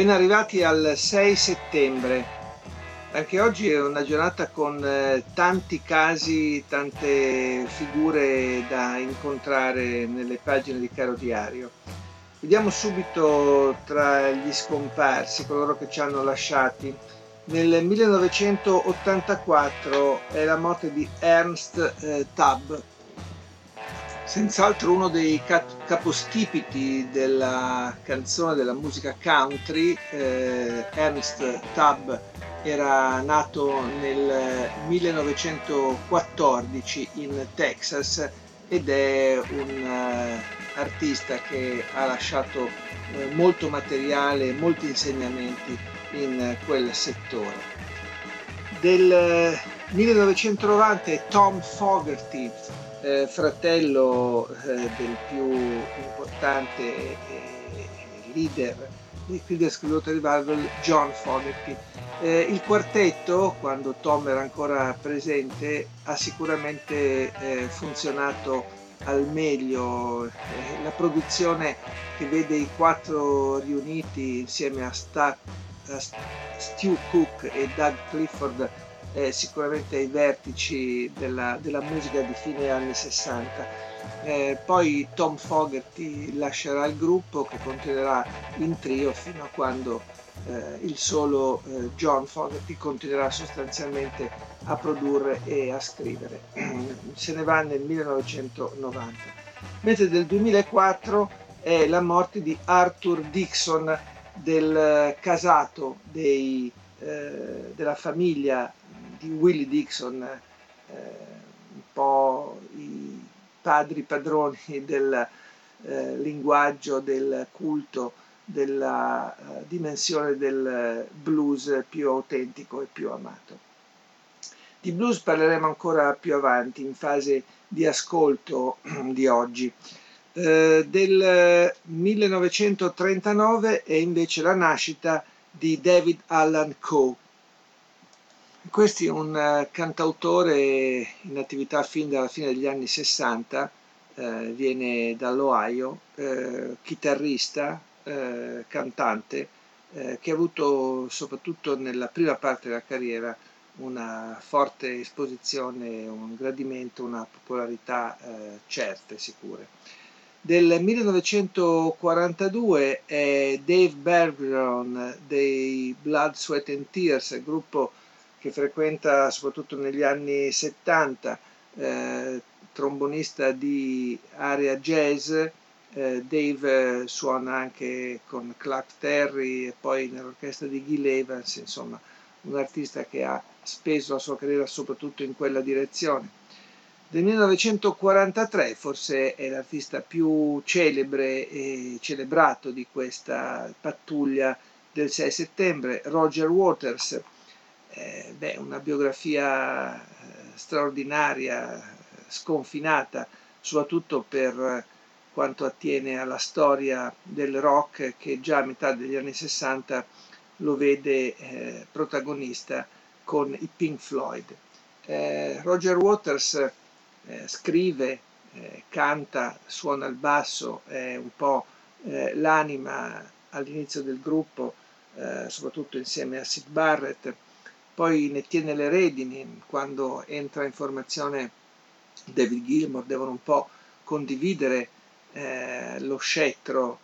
Ben arrivati al 6 settembre. Anche oggi è una giornata con eh, tanti casi, tante figure da incontrare nelle pagine di Caro Diario. Vediamo subito tra gli scomparsi, coloro che ci hanno lasciati. Nel 1984 è la morte di Ernst eh, Tubb, senz'altro uno dei capostipiti della canzone della musica country. Eh, Ernest Tubb era nato nel 1914 in Texas ed è un uh, artista che ha lasciato uh, molto materiale, molti insegnamenti in uh, quel settore. Del 1990 è Tom Fogerty, eh, fratello eh, del più importante eh, leader di Creedence Clearwater Revival, John Fogerty. Eh, il quartetto, quando Tom era ancora presente, ha sicuramente eh, funzionato al meglio. Eh, la produzione che vede i quattro riuniti insieme a, Sta, a Stu Cook e Doug Clifford eh, sicuramente ai vertici della, della, musica di fine anni 60. Eh, poi Tom Fogerty lascerà il gruppo che continuerà in trio fino a quando eh, il solo eh, John Fogerty continuerà sostanzialmente a produrre e a scrivere. Se ne va nel 1990. Mentre del 2004 è la morte di Arthur Dixon del casato dei, eh, della famiglia di Willie Dixon, eh, un po' i padri padroni del eh, linguaggio, del culto, della uh, dimensione del blues più autentico e più amato. Di blues parleremo ancora più avanti, in fase di ascolto di oggi. Eh, del 1939 è invece la nascita di David Allan Coe, questo è un uh, cantautore in attività fin dalla fine degli anni 60, eh, viene dall'Ohio, eh, chitarrista, eh, cantante, eh, che ha avuto soprattutto nella prima parte della carriera una forte esposizione, un gradimento, una popolarità eh, certe, sicure. Del 1942 è Dave Bergeron dei Blood, Sweat and Tears, gruppo che frequenta soprattutto negli anni 70, eh, trombonista di area jazz, eh, Dave suona anche con Clark Terry e poi nell'orchestra di Gil Evans, insomma un artista che ha speso la sua carriera soprattutto in quella direzione. Del 1943 forse è l'artista più celebre e celebrato di questa pattuglia del 6 settembre, Roger Waters, eh, beh, una biografia eh, straordinaria, sconfinata, soprattutto per quanto attiene alla storia del rock che già a metà degli anni 60 lo vede eh, protagonista con i Pink Floyd. Eh, Roger Waters eh, scrive, eh, canta, suona il basso, è un po' eh, l'anima all'inizio del gruppo, soprattutto insieme a Sid Barrett poi ne tiene le redini quando entra in formazione David Gilmour, devono un po' condividere eh, lo scettro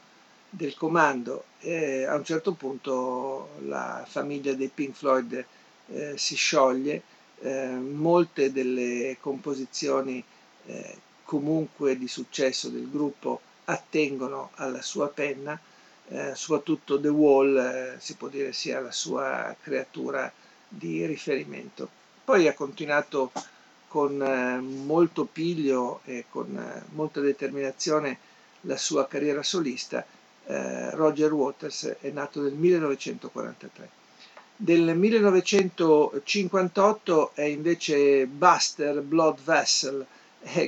del comando. E a un certo punto la famiglia dei Pink Floyd eh, si scioglie, eh, molte delle composizioni eh, comunque di successo del gruppo attengono alla sua penna, eh, soprattutto The Wall eh, si può dire sia la sua creatura di riferimento. Poi ha continuato con eh, molto piglio e con eh, molta determinazione la sua carriera solista eh, Roger Waters è nato nel 1943. Del 1958 è invece Buster Blood Vessel,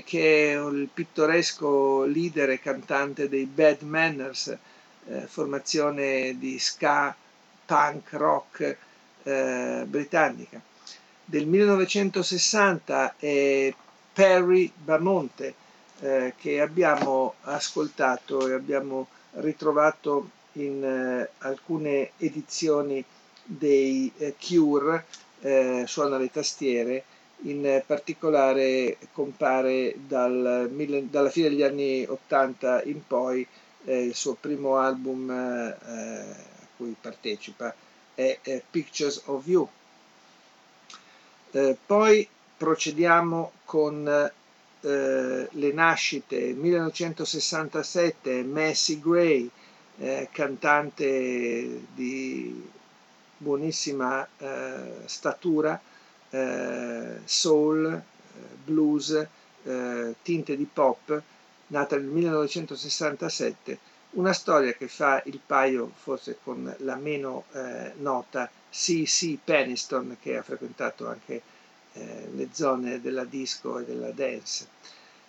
che è il pittoresco leader e cantante dei Bad Manners, formazione di ska, punk, rock eh, britannica. Del 1960 è Perry Bamonte, eh, che abbiamo ascoltato e abbiamo ritrovato in eh, alcune edizioni dei eh, Cure, eh, suona le tastiere, in particolare compare dal, dalla fine degli anni 80 in poi eh, il suo primo album eh, a cui partecipa è, Pictures of You. Eh, poi procediamo con eh, le nascite 1967 Messi Gray eh, cantante di buonissima eh, statura eh, soul eh, blues eh, tinte di pop nata nel 1967 una storia che fa il paio forse con la meno nota C.C. Peniston che ha frequentato anche eh, le zone della disco e della dance.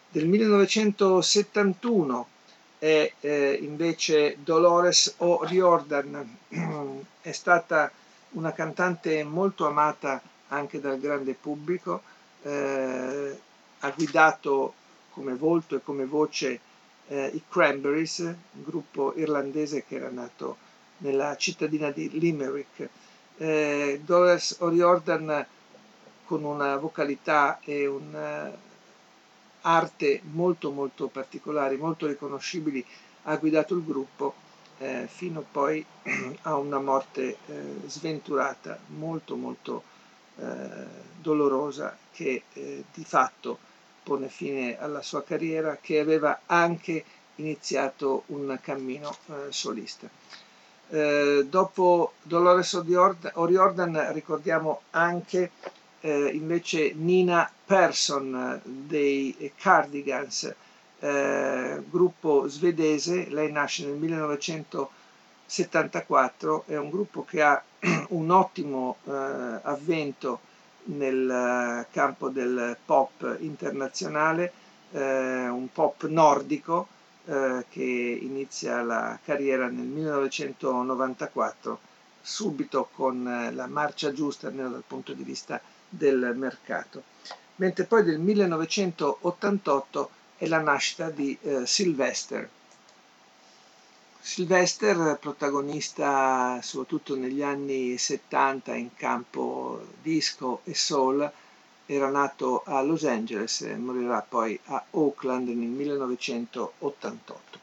Del 1971 è eh, invece Dolores O'Riordan, è stata una cantante molto amata anche dal grande pubblico, eh, ha guidato come volto e come voce eh, i Cranberries, un gruppo irlandese che era nato nella cittadina di Limerick. Eh, Dolores O'Riordan con una vocalità e un'arte eh, molto molto particolari, molto riconoscibili, ha guidato il gruppo eh, fino poi a una morte eh, sventurata, molto molto eh, dolorosa, che eh, di fatto pone fine alla sua carriera, che aveva anche iniziato un cammino eh, solista. dopo Dolores O'Riordan ricordiamo anche eh, invece Nina Persson dei Cardigans, eh, gruppo svedese, lei nasce nel 1974, è un gruppo che ha un ottimo eh, avvento nel campo del pop internazionale, eh, un pop nordico eh, che inizia la carriera nel 1994 subito con la marcia giusta almeno dal punto di vista del mercato. Mentre poi del 1988 è la nascita di eh, Sylvester. Sylvester, protagonista soprattutto negli anni 70 in campo disco e soul, era nato a Los Angeles e morirà poi a Oakland nel 1988.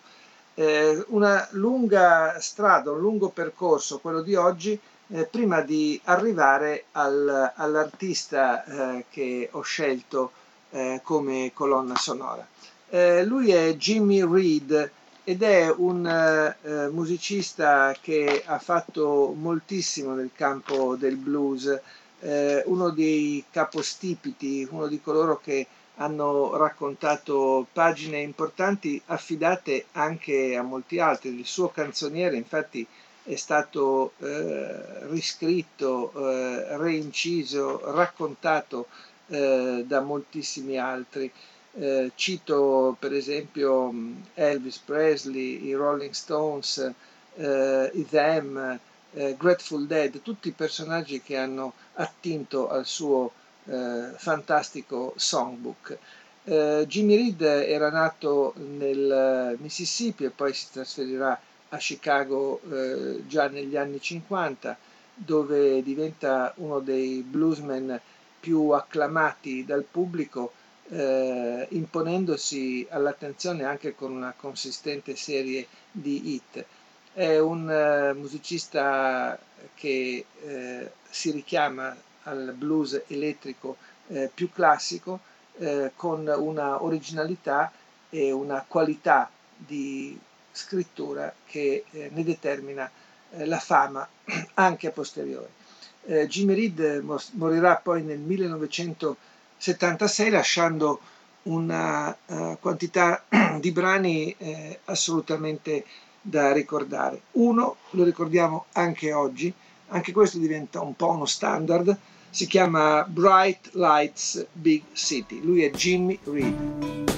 Eh, una lunga strada, un lungo percorso, quello di oggi, eh, prima di arrivare al, all'artista eh, che ho scelto eh, come colonna sonora. Eh, lui è Jimmy Reed ed è un eh, musicista che ha fatto moltissimo nel campo del blues, eh, uno dei capostipiti, uno di coloro che hanno raccontato pagine importanti affidate anche a molti altri. Il suo canzoniere infatti è stato eh, riscritto, eh, reinciso, raccontato eh, da moltissimi altri. Eh, cito per esempio Elvis Presley, i Rolling Stones, eh, i Them, eh, Grateful Dead, tutti personaggi che hanno attinto al suo fantastico songbook. Jimmy Reed era nato nel Mississippi e poi si trasferirà a Chicago eh, già negli anni 50, dove diventa uno dei bluesmen più acclamati dal pubblico, eh, imponendosi all'attenzione anche con una consistente serie di hit. È un eh, musicista che eh, si richiama al blues elettrico eh, più classico, eh, con una originalità e una qualità di scrittura che eh, ne determina la fama anche a posteriori. Jimmy Reed morirà poi nel 1976 lasciando una uh, quantità di brani eh, assolutamente da ricordare. Uno lo ricordiamo anche oggi, anche questo diventa un po' uno standard, si chiama Bright Lights Big City, lui è Jimmy Reed.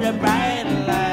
the bright light.